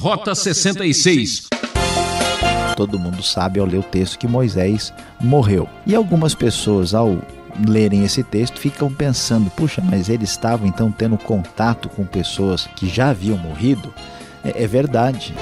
Rota 66. Todo mundo sabe ao ler o texto que Moisés morreu. E algumas pessoas, ao lerem esse texto, ficam pensando: puxa, mas eles estavam então tendo contato com pessoas que já haviam morrido? É, é verdade.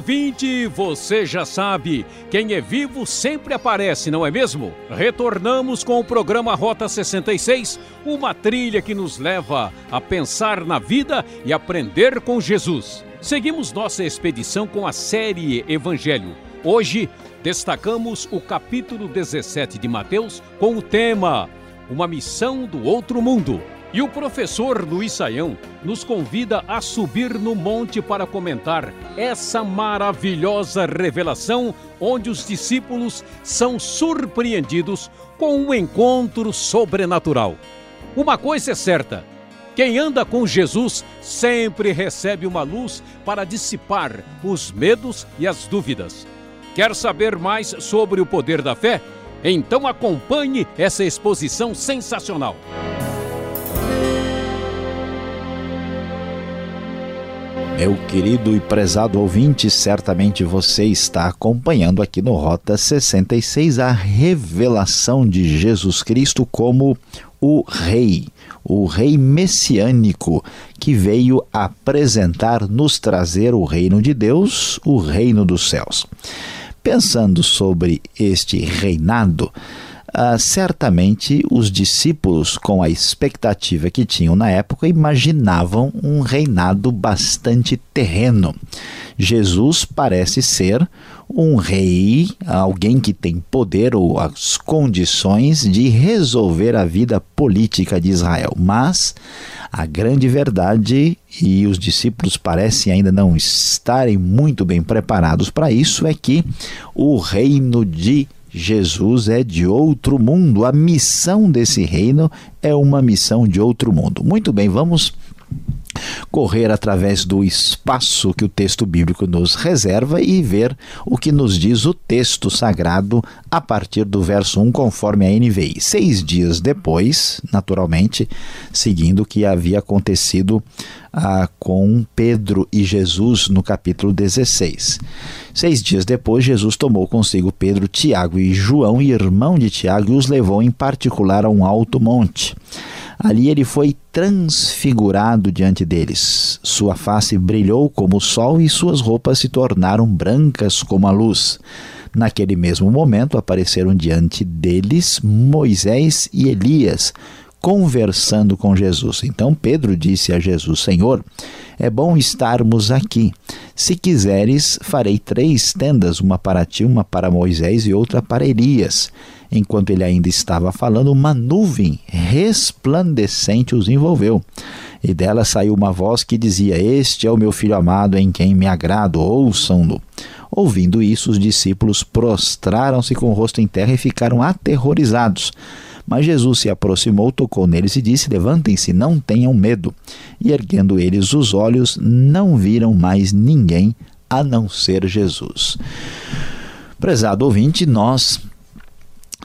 Ouvinte, você já sabe, quem é vivo sempre aparece, não é mesmo? Retornamos com o programa Rota 66, uma trilha que nos leva a pensar na vida e aprender com Jesus. Seguimos nossa expedição com a série Evangelho. Hoje, destacamos o capítulo 17 de Mateus com o tema Uma missão do outro mundo. E o professor Luiz Saião nos convida a subir no monte para comentar essa maravilhosa revelação onde os discípulos são surpreendidos com um encontro sobrenatural. Uma coisa é certa: quem anda com Jesus sempre recebe uma luz para dissipar os medos e as dúvidas. Quer saber mais sobre o poder da fé? Então acompanhe essa exposição sensacional. Meu querido e prezado ouvinte, certamente você está acompanhando aqui no Rota 66 a revelação de Jesus Cristo como o Rei, o Rei messiânico que veio apresentar, nos trazer o reino de Deus, o reino dos céus. Pensando sobre este reinado, ah, certamente os discípulos, com a expectativa que tinham na época, imaginavam um reinado bastante terreno. Jesus parece ser um rei, alguém que tem poder ou as condições de resolver a vida política de Israel. Mas a grande verdade, e os discípulos parecem ainda não estarem muito bem preparados para isso, é que o reino de Jesus é de outro mundo. A missão desse reino é uma missão de outro mundo. Muito bem, vamos correr através do espaço que o texto bíblico nos reserva e ver o que nos diz o texto sagrado a partir do verso 1, conforme a NVI. Seis dias depois, naturalmente, seguindo o que havia acontecido ah, com Pedro e Jesus no capítulo 16. Seis dias depois, Jesus tomou consigo Pedro, Tiago e João, irmão de Tiago, e os levou em particular a um alto monte. Ali ele foi transfigurado diante deles. Sua face brilhou como o sol e suas roupas se tornaram brancas como a luz. Naquele mesmo momento apareceram diante deles Moisés e Elias, conversando com Jesus. Então Pedro disse a Jesus: Senhor, é bom estarmos aqui. Se quiseres, farei três tendas, uma para ti, uma para Moisés e outra para Elias. Enquanto ele ainda estava falando, uma nuvem resplandecente os envolveu. E dela saiu uma voz que dizia: Este é o meu filho amado em quem me agrado, ouçam-no. Ouvindo isso, os discípulos prostraram-se com o rosto em terra e ficaram aterrorizados. Mas Jesus se aproximou, tocou neles e disse: Levantem-se, não tenham medo. E erguendo eles os olhos, não viram mais ninguém a não ser Jesus. Prezado ouvinte, nós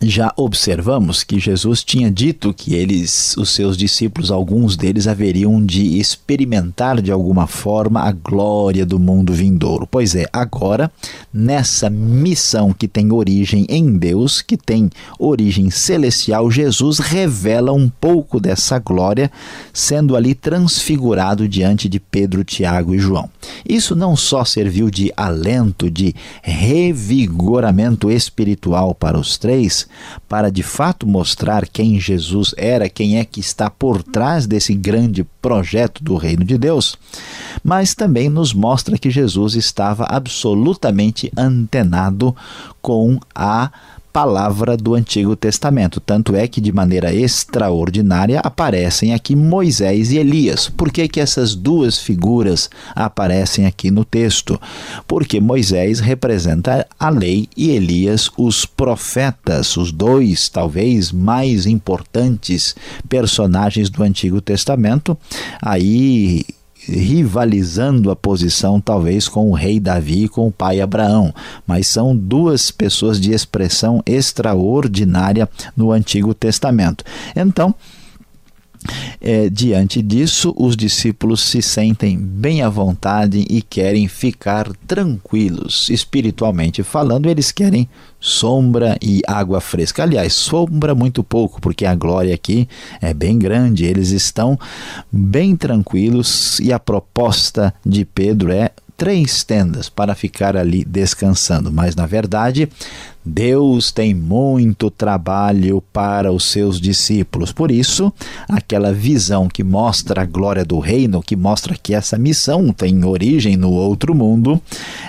já observamos que Jesus tinha dito que eles, os seus discípulos, alguns deles haveriam de experimentar de alguma forma a glória do mundo vindouro. Pois é, agora, nessa missão que tem origem em Deus, que tem origem celestial, Jesus revela um pouco dessa glória, sendo ali transfigurado diante de Pedro, Tiago e João. Isso não só serviu de alento, de revigoramento espiritual para os três, para de fato mostrar quem Jesus era, quem é que está por trás desse grande projeto do reino de Deus, mas também nos mostra que Jesus estava absolutamente antenado com a palavra do Antigo Testamento. Tanto é que, de maneira extraordinária, aparecem aqui Moisés e Elias. Por que, que essas duas figuras aparecem aqui no texto? Porque Moisés representa a lei e Elias os profetas, os dois, talvez, mais importantes personagens do Antigo Testamento. Aí rivalizando a posição, talvez, com o rei Davi e com o pai Abraão, mas são duas pessoas de expressão extraordinária no Antigo Testamento. Então, é, diante disso, os discípulos se sentem bem à vontade e querem ficar tranquilos. Espiritualmente falando, eles querem sombra e água fresca. Aliás, sombra muito pouco, porque a glória aqui é bem grande. Eles estão bem tranquilos e a proposta de Pedro é três tendas para ficar ali descansando, mas na verdade Deus tem muito trabalho para os seus discípulos. Por isso, aquela visão que mostra a glória do reino, que mostra que essa missão tem origem no outro mundo,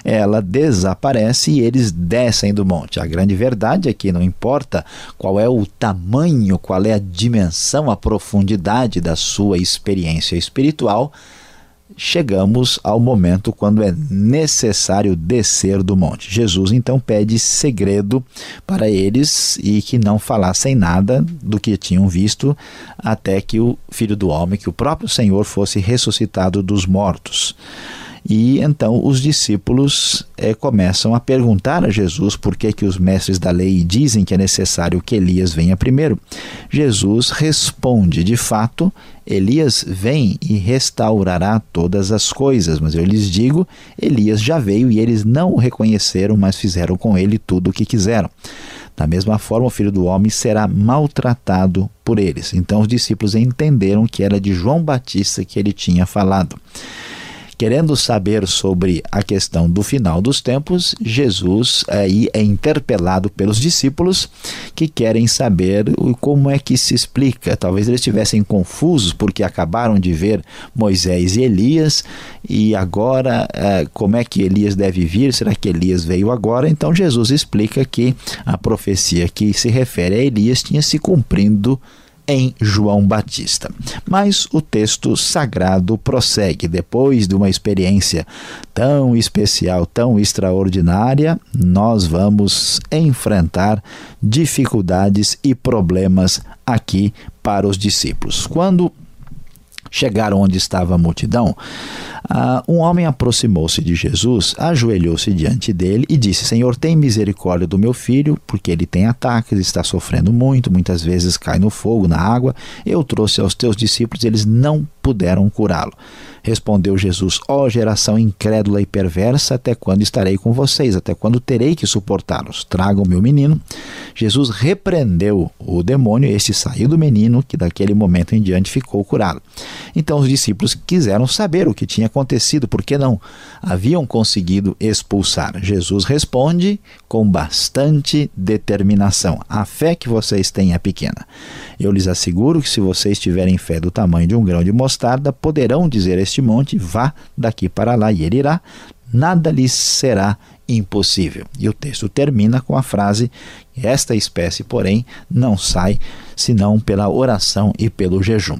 ela desaparece e eles descem do monte. A grande verdade é que não importa qual é o tamanho, qual é a dimensão, a profundidade da sua experiência espiritual, chegamos ao momento quando é necessário descer do monte. Jesus então pede segredo para eles e que não falassem nada do que tinham visto até que o filho do homem, que o próprio Senhor fosse ressuscitado dos mortos. E então os discípulos é, começam a perguntar a Jesus por que, que os mestres da lei dizem que é necessário que Elias venha primeiro. Jesus responde: de fato, Elias vem e restaurará todas as coisas. Mas eu lhes digo: Elias já veio e eles não o reconheceram, mas fizeram com ele tudo o que quiseram. Da mesma forma, o filho do homem será maltratado por eles. Então os discípulos entenderam que era de João Batista que ele tinha falado. Querendo saber sobre a questão do final dos tempos, Jesus aí é interpelado pelos discípulos que querem saber como é que se explica. Talvez eles estivessem confusos porque acabaram de ver Moisés e Elias e agora eh, como é que Elias deve vir? Será que Elias veio agora? Então Jesus explica que a profecia que se refere a Elias tinha se cumprindo em João Batista. Mas o texto sagrado prossegue. Depois de uma experiência tão especial, tão extraordinária, nós vamos enfrentar dificuldades e problemas aqui para os discípulos. Quando chegaram onde estava a multidão, ah, um homem aproximou-se de Jesus, ajoelhou-se diante dele e disse: Senhor, tem misericórdia do meu filho, porque ele tem ataques, está sofrendo muito, muitas vezes cai no fogo, na água. Eu trouxe aos teus discípulos, eles não puderam curá-lo. Respondeu Jesus: Ó oh, geração incrédula e perversa, até quando estarei com vocês? Até quando terei que suportá-los? Tragam meu menino. Jesus repreendeu o demônio, este saiu do menino, que daquele momento em diante ficou curado. Então os discípulos quiseram saber o que tinha acontecido, porque não haviam conseguido expulsar. Jesus responde com bastante determinação: A fé que vocês têm é pequena. Eu lhes asseguro que se vocês tiverem fé do tamanho de um grão de mostarda, poderão dizer este monte: vá daqui para lá, e ele irá, nada lhes será impossível. E o texto termina com a frase: Esta espécie, porém, não sai senão pela oração e pelo jejum.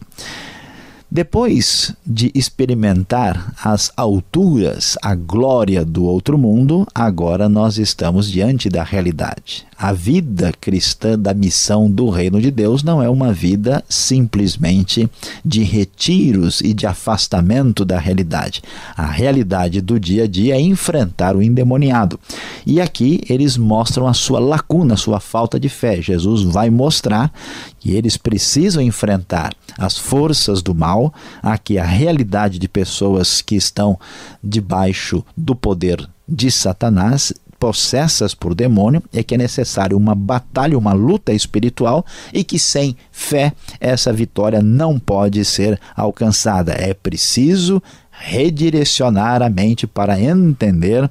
Depois de experimentar as alturas, a glória do outro mundo, agora nós estamos diante da realidade. A vida cristã da missão do reino de Deus não é uma vida simplesmente de retiros e de afastamento da realidade. A realidade do dia a dia é enfrentar o endemoniado. E aqui eles mostram a sua lacuna, a sua falta de fé. Jesus vai mostrar que eles precisam enfrentar as forças do mal, aqui a realidade de pessoas que estão debaixo do poder de Satanás possessas por demônio, é que é necessário uma batalha, uma luta espiritual e que sem fé essa vitória não pode ser alcançada. É preciso redirecionar a mente para entender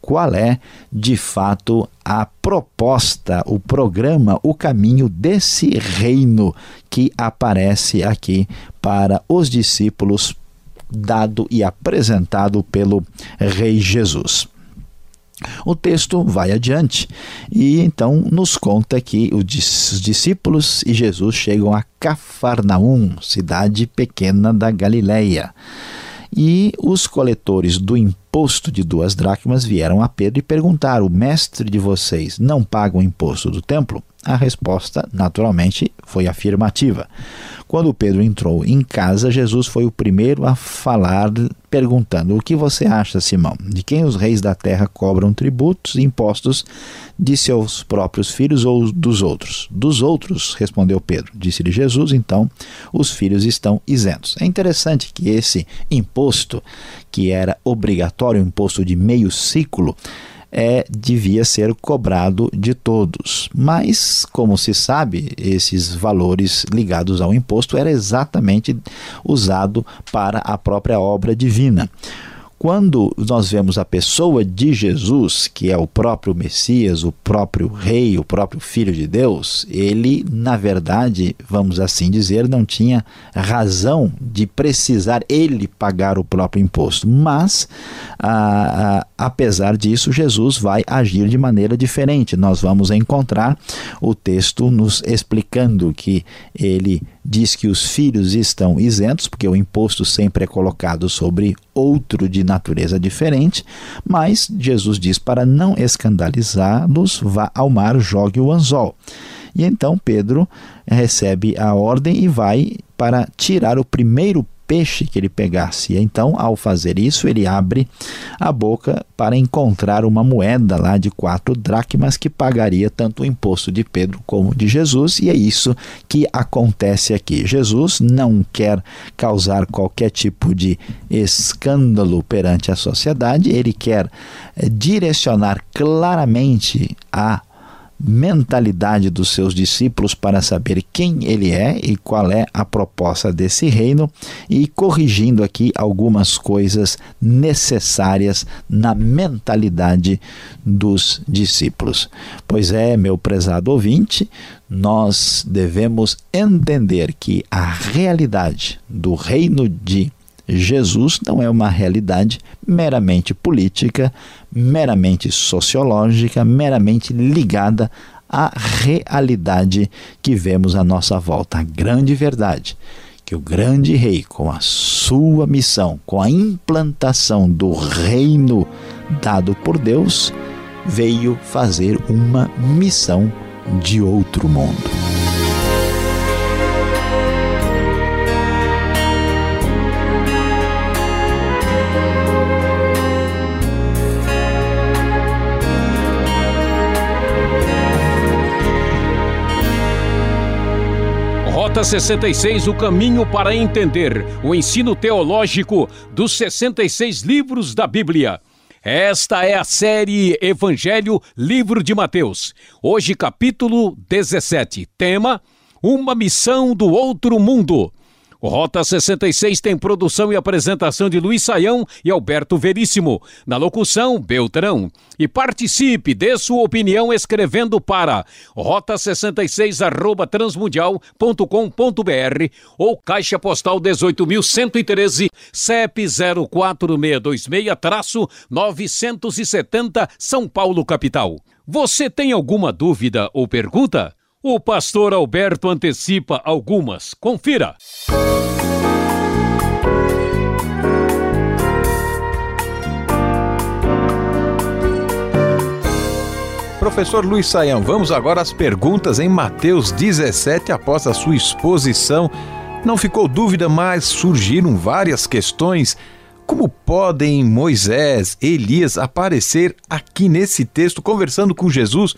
qual é de fato a proposta, o programa, o caminho desse reino que aparece aqui para os discípulos, dado e apresentado pelo Rei Jesus. O texto vai adiante e então nos conta que os discípulos e Jesus chegam a Cafarnaum, cidade pequena da Galileia. E os coletores do imposto de duas dracmas vieram a Pedro e perguntaram: O mestre de vocês não paga o imposto do templo? A resposta, naturalmente, foi afirmativa. Quando Pedro entrou em casa, Jesus foi o primeiro a falar, perguntando: O que você acha, Simão? De quem os reis da terra cobram tributos e impostos? De seus próprios filhos ou dos outros? Dos outros, respondeu Pedro. Disse-lhe Jesus: Então os filhos estão isentos. É interessante que esse imposto, que era obrigatório, imposto de meio ciclo, é, devia ser cobrado de todos. Mas, como se sabe, esses valores ligados ao imposto era exatamente usado para a própria obra divina. Quando nós vemos a pessoa de Jesus, que é o próprio Messias, o próprio Rei, o próprio Filho de Deus, ele, na verdade, vamos assim dizer, não tinha razão de precisar ele pagar o próprio imposto. Mas, ah, ah, apesar disso, Jesus vai agir de maneira diferente. Nós vamos encontrar o texto nos explicando que ele diz que os filhos estão isentos, porque o imposto sempre é colocado sobre outro de natureza diferente, mas Jesus diz para não escandalizá-los, vá ao mar, jogue o anzol. E então Pedro recebe a ordem e vai para tirar o primeiro peixe que ele pegasse. Então, ao fazer isso, ele abre a boca para encontrar uma moeda lá de quatro dracmas que pagaria tanto o imposto de Pedro como de Jesus, e é isso que acontece aqui. Jesus não quer causar qualquer tipo de escândalo perante a sociedade, ele quer eh, direcionar claramente a mentalidade dos seus discípulos para saber quem ele é e qual é a proposta desse reino e corrigindo aqui algumas coisas necessárias na mentalidade dos discípulos. Pois é, meu prezado ouvinte, nós devemos entender que a realidade do reino de Jesus não é uma realidade meramente política, meramente sociológica, meramente ligada à realidade que vemos à nossa volta. A grande verdade que o grande rei, com a sua missão, com a implantação do reino dado por Deus, veio fazer uma missão de outro mundo. Rota 66, o caminho para entender o ensino teológico dos 66 livros da Bíblia. Esta é a série Evangelho, livro de Mateus. Hoje, capítulo 17. Tema: Uma missão do outro mundo. O Rota 66 tem produção e apresentação de Luiz Saião e Alberto Veríssimo. Na locução, Beltrão. E participe, dê sua opinião escrevendo para rota66 arroba transmundial.com.br ou Caixa Postal 18.113, CEP 04626-970, São Paulo, capital. Você tem alguma dúvida ou pergunta? O pastor Alberto antecipa algumas. Confira. Professor Luiz Saião, vamos agora às perguntas em Mateus 17 após a sua exposição. Não ficou dúvida, mas surgiram várias questões. Como podem Moisés, Elias aparecer aqui nesse texto conversando com Jesus?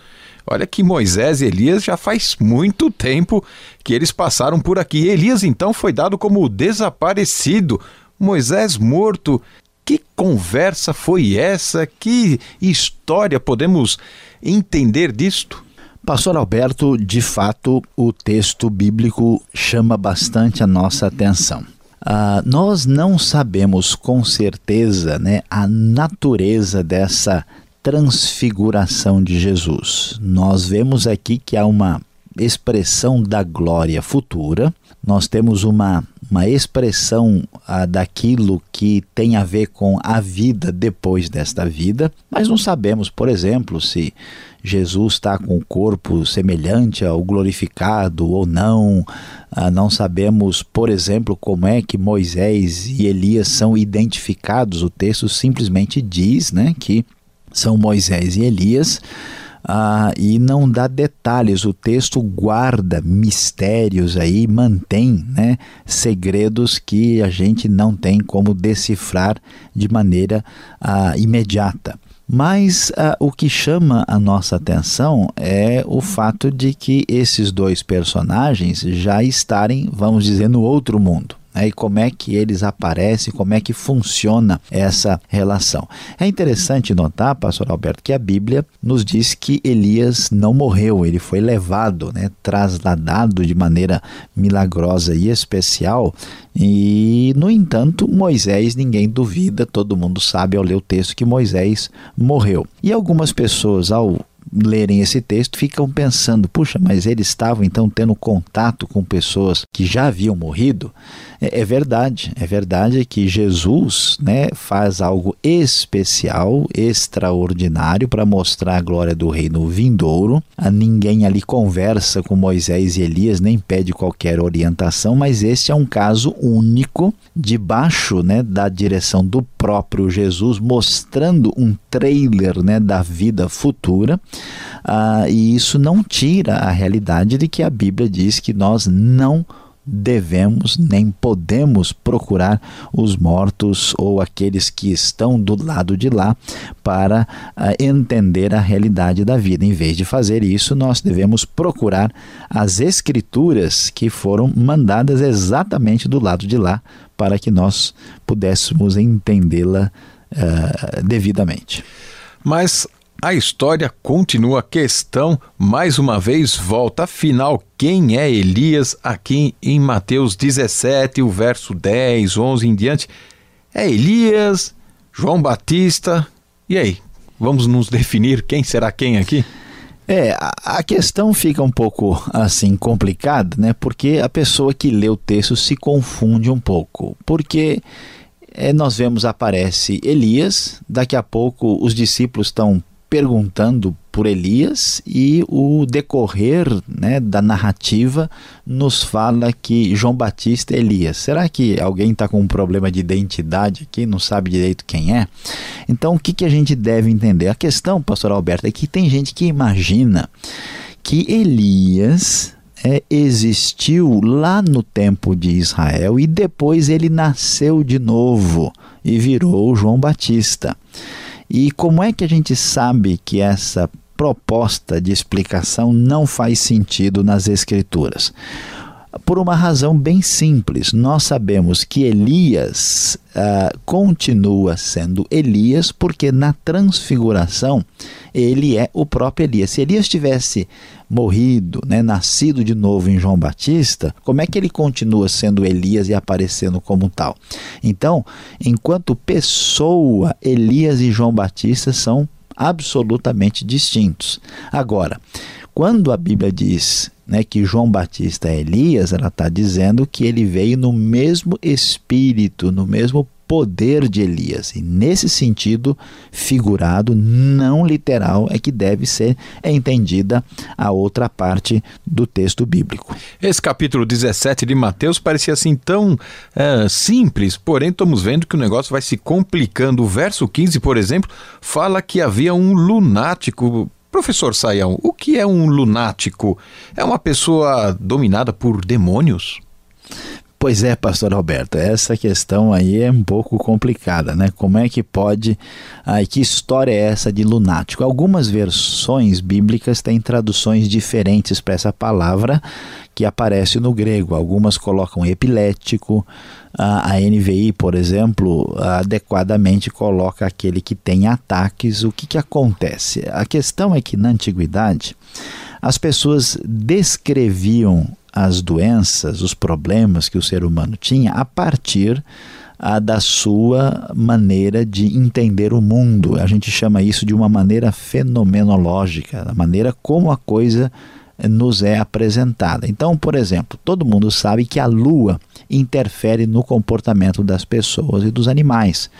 Olha que Moisés e Elias já faz muito tempo que eles passaram por aqui. Elias então foi dado como desaparecido, Moisés morto. Que conversa foi essa? Que história podemos entender disto? Pastor Alberto, de fato, o texto bíblico chama bastante a nossa atenção. Uh, nós não sabemos com certeza né, a natureza dessa transfiguração de Jesus. Nós vemos aqui que há uma expressão da glória futura, nós temos uma, uma expressão ah, daquilo que tem a ver com a vida depois desta vida, mas não sabemos, por exemplo, se Jesus está com o corpo semelhante ao glorificado ou não. Ah, não sabemos, por exemplo, como é que Moisés e Elias são identificados. O texto simplesmente diz né, que são Moisés e Elias, ah, e não dá detalhes. O texto guarda mistérios aí, mantém né, segredos que a gente não tem como decifrar de maneira ah, imediata. Mas ah, o que chama a nossa atenção é o fato de que esses dois personagens já estarem, vamos dizer, no outro mundo né, e como é que eles aparecem, como é que funciona essa relação. É interessante notar, pastor Alberto, que a Bíblia nos diz que Elias não morreu, ele foi levado, né, trasladado de maneira milagrosa e especial. E, no entanto, Moisés, ninguém duvida, todo mundo sabe ao ler o texto que Moisés morreu. E algumas pessoas, ao lerem esse texto ficam pensando: puxa, mas eles estavam então tendo contato com pessoas que já haviam morrido? É, é verdade, é verdade que Jesus né, faz algo especial, extraordinário para mostrar a glória do reino vindouro. A ninguém ali conversa com Moisés e Elias, nem pede qualquer orientação, mas este é um caso único, debaixo né, da direção do próprio Jesus, mostrando um trailer né, da vida futura. Ah, e isso não tira a realidade de que a Bíblia diz que nós não devemos nem podemos procurar os mortos ou aqueles que estão do lado de lá para uh, entender a realidade da vida. Em vez de fazer isso, nós devemos procurar as escrituras que foram mandadas exatamente do lado de lá para que nós pudéssemos entendê-la uh, devidamente. Mas a história continua, a questão mais uma vez volta. Afinal, quem é Elias aqui em Mateus 17, o verso 10, 11 em diante? É Elias, João Batista. E aí, vamos nos definir quem será quem aqui? É, a questão fica um pouco assim complicada, né? Porque a pessoa que lê o texto se confunde um pouco. Porque é, nós vemos aparece Elias, daqui a pouco os discípulos estão perguntando por Elias e o decorrer né, da narrativa nos fala que João Batista é Elias. Será que alguém está com um problema de identidade aqui, não sabe direito quem é? Então, o que, que a gente deve entender? A questão, pastor Alberto, é que tem gente que imagina que Elias é, existiu lá no tempo de Israel e depois ele nasceu de novo e virou João Batista. E como é que a gente sabe que essa proposta de explicação não faz sentido nas Escrituras? Por uma razão bem simples, nós sabemos que Elias uh, continua sendo Elias, porque na transfiguração ele é o próprio Elias. Se Elias tivesse morrido, né, nascido de novo em João Batista, como é que ele continua sendo Elias e aparecendo como tal? Então, enquanto pessoa, Elias e João Batista são absolutamente distintos. Agora, quando a Bíblia diz né, que João Batista é Elias, ela está dizendo que ele veio no mesmo espírito, no mesmo poder de Elias. E nesse sentido figurado, não literal, é que deve ser entendida a outra parte do texto bíblico. Esse capítulo 17 de Mateus parecia assim tão é, simples, porém estamos vendo que o negócio vai se complicando. O verso 15, por exemplo, fala que havia um lunático Professor Saião, o que é um lunático? É uma pessoa dominada por demônios? Pois é, pastor Alberto, essa questão aí é um pouco complicada, né? Como é que pode. Ai, que história é essa de lunático? Algumas versões bíblicas têm traduções diferentes para essa palavra que aparece no grego. Algumas colocam epilético, a, NVI, por exemplo, adequadamente coloca aquele que tem ataques. O que, que acontece? A questão é que na antiguidade as pessoas descreviam as doenças, os problemas que o ser humano tinha a partir a, da sua maneira de entender o mundo. A gente chama isso de uma maneira fenomenológica, a maneira como a coisa nos é apresentada. Então, por exemplo, todo mundo sabe que a lua interfere no comportamento das pessoas e dos animais.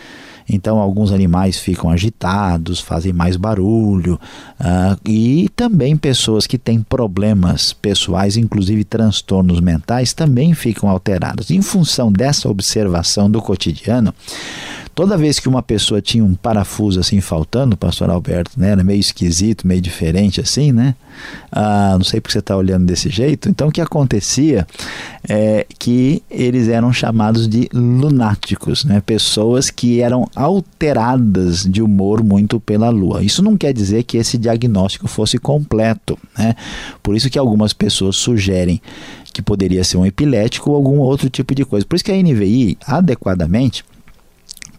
Então, alguns animais ficam agitados, fazem mais barulho, uh, e também pessoas que têm problemas pessoais, inclusive transtornos mentais, também ficam alterados. Em função dessa observação do cotidiano, Toda vez que uma pessoa tinha um parafuso assim faltando, pastor Alberto, né? Era meio esquisito, meio diferente assim, né? Ah, não sei porque você está olhando desse jeito. Então o que acontecia é que eles eram chamados de lunáticos, né? Pessoas que eram alteradas de humor muito pela lua. Isso não quer dizer que esse diagnóstico fosse completo, né? Por isso que algumas pessoas sugerem que poderia ser um epilético ou algum outro tipo de coisa. Por isso que a NVI, adequadamente,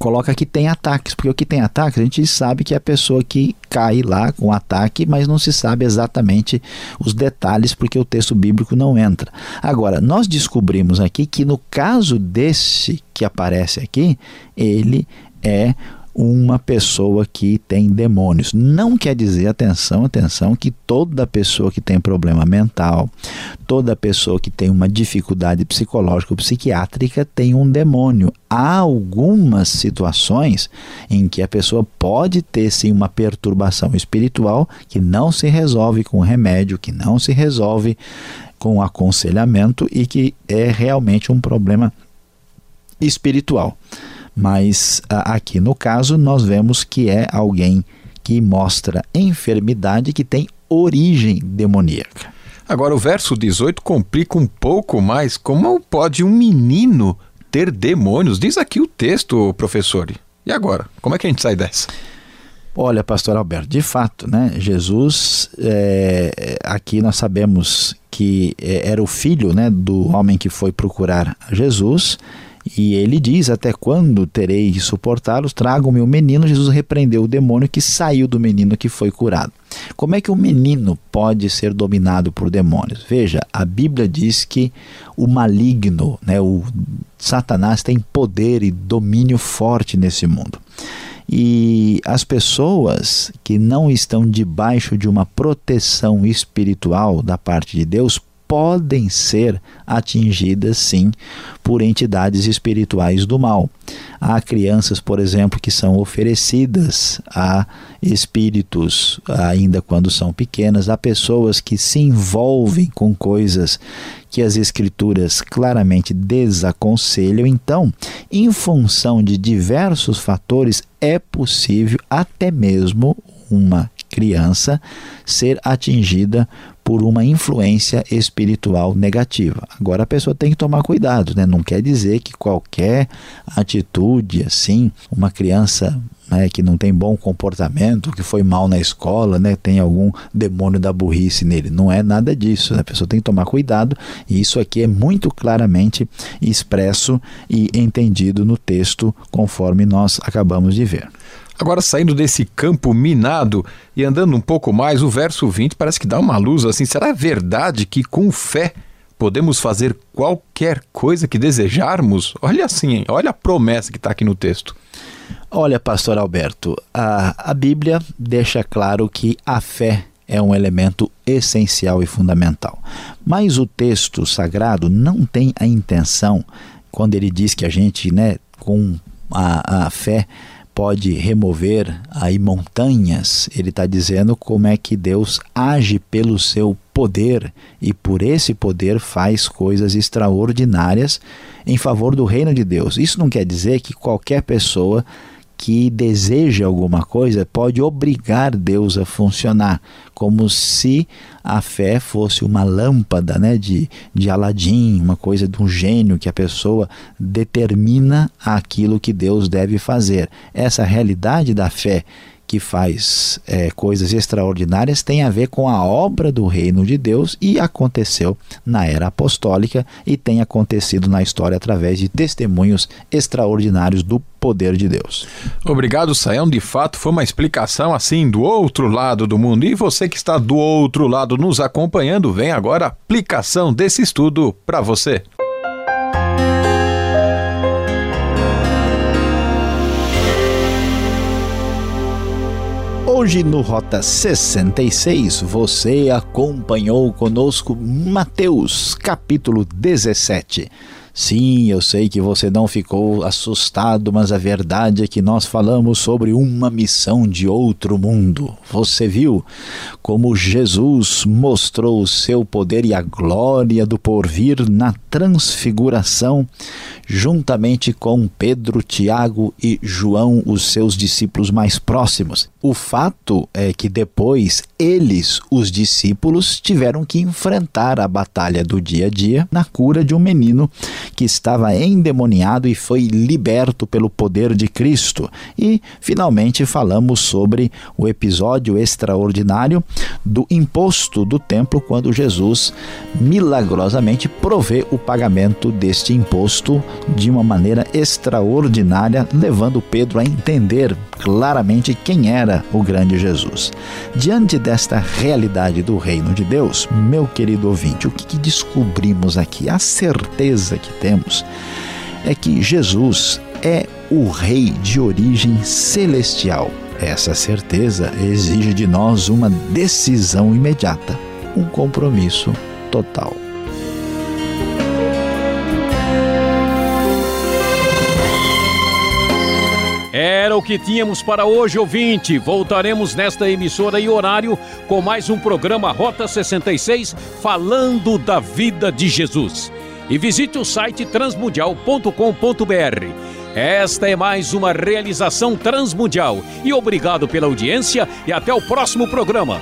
coloca que tem ataques, porque o que tem ataques a gente sabe que é a pessoa que cai lá com ataque, mas não se sabe exatamente os detalhes porque o texto bíblico não entra. Agora, nós descobrimos aqui que no caso desse que aparece aqui, ele é uma pessoa que tem demônios. Não quer dizer, atenção, atenção, que toda pessoa que tem problema mental, toda pessoa que tem uma dificuldade psicológica ou psiquiátrica tem um demônio. Há algumas situações em que a pessoa pode ter sim uma perturbação espiritual que não se resolve com remédio, que não se resolve com aconselhamento e que é realmente um problema espiritual. Mas aqui no caso nós vemos que é alguém que mostra enfermidade que tem origem demoníaca. Agora o verso 18 complica um pouco mais. Como pode um menino ter demônios? Diz aqui o texto, professor. E agora? Como é que a gente sai dessa? Olha, pastor Alberto, de fato, né? Jesus, é, aqui nós sabemos que é, era o filho né, do homem que foi procurar Jesus e ele diz: Até quando terei de suportá-los? Tragam-me o menino. Jesus repreendeu o demônio que saiu do menino que foi curado. Como é que o menino pode ser dominado por demônios? Veja, a Bíblia diz que o maligno, né, o Satanás, tem poder e domínio forte nesse mundo. E as pessoas que não estão debaixo de uma proteção espiritual da parte de Deus podem ser atingidas sim por entidades espirituais do mal. Há crianças, por exemplo, que são oferecidas a espíritos ainda quando são pequenas, há pessoas que se envolvem com coisas que as escrituras claramente desaconselham. Então, em função de diversos fatores, é possível até mesmo uma criança ser atingida por uma influência espiritual negativa. Agora a pessoa tem que tomar cuidado, né? Não quer dizer que qualquer atitude assim, uma criança né, que não tem bom comportamento, que foi mal na escola, né, tem algum demônio da burrice nele. Não é nada disso. Né? A pessoa tem que tomar cuidado e isso aqui é muito claramente expresso e entendido no texto, conforme nós acabamos de ver. Agora, saindo desse campo minado e andando um pouco mais, o verso 20 parece que dá uma luz assim. Será verdade que com fé podemos fazer qualquer coisa que desejarmos? Olha assim, olha a promessa que está aqui no texto. Olha, pastor Alberto, a, a Bíblia deixa claro que a fé é um elemento essencial e fundamental. Mas o texto sagrado não tem a intenção, quando ele diz que a gente, né, com a, a fé, pode remover aí montanhas, ele está dizendo como é que Deus age pelo seu poder e por esse poder faz coisas extraordinárias em favor do reino de Deus. Isso não quer dizer que qualquer pessoa que deseja alguma coisa pode obrigar Deus a funcionar, como se a fé fosse uma lâmpada né, de, de Aladim, uma coisa de um gênio que a pessoa determina aquilo que Deus deve fazer. Essa realidade da fé que faz é, coisas extraordinárias tem a ver com a obra do reino de Deus e aconteceu na era apostólica e tem acontecido na história através de testemunhos extraordinários do poder de Deus. Obrigado, Saião. De fato, foi uma explicação assim do outro lado do mundo. E você que está do outro lado nos acompanhando, vem agora a aplicação desse estudo para você. Hoje no Rota 66 você acompanhou conosco Mateus capítulo 17. Sim, eu sei que você não ficou assustado, mas a verdade é que nós falamos sobre uma missão de outro mundo. Você viu como Jesus mostrou o seu poder e a glória do porvir na transfiguração, juntamente com Pedro, Tiago e João, os seus discípulos mais próximos. O fato é que depois eles, os discípulos, tiveram que enfrentar a batalha do dia a dia na cura de um menino que estava endemoniado e foi liberto pelo poder de Cristo. E finalmente falamos sobre o episódio extraordinário do imposto do templo quando Jesus milagrosamente provê o pagamento deste imposto de uma maneira extraordinária, levando Pedro a entender claramente quem era o grande Jesus. Diante desta realidade do reino de Deus, meu querido ouvinte, o que, que descobrimos aqui? A certeza temos é que Jesus é o Rei de origem celestial. Essa certeza exige de nós uma decisão imediata, um compromisso total. Era o que tínhamos para hoje, ouvinte. Voltaremos nesta emissora e horário com mais um programa Rota 66 falando da vida de Jesus. E visite o site transmundial.com.br. Esta é mais uma realização transmundial. E obrigado pela audiência e até o próximo programa.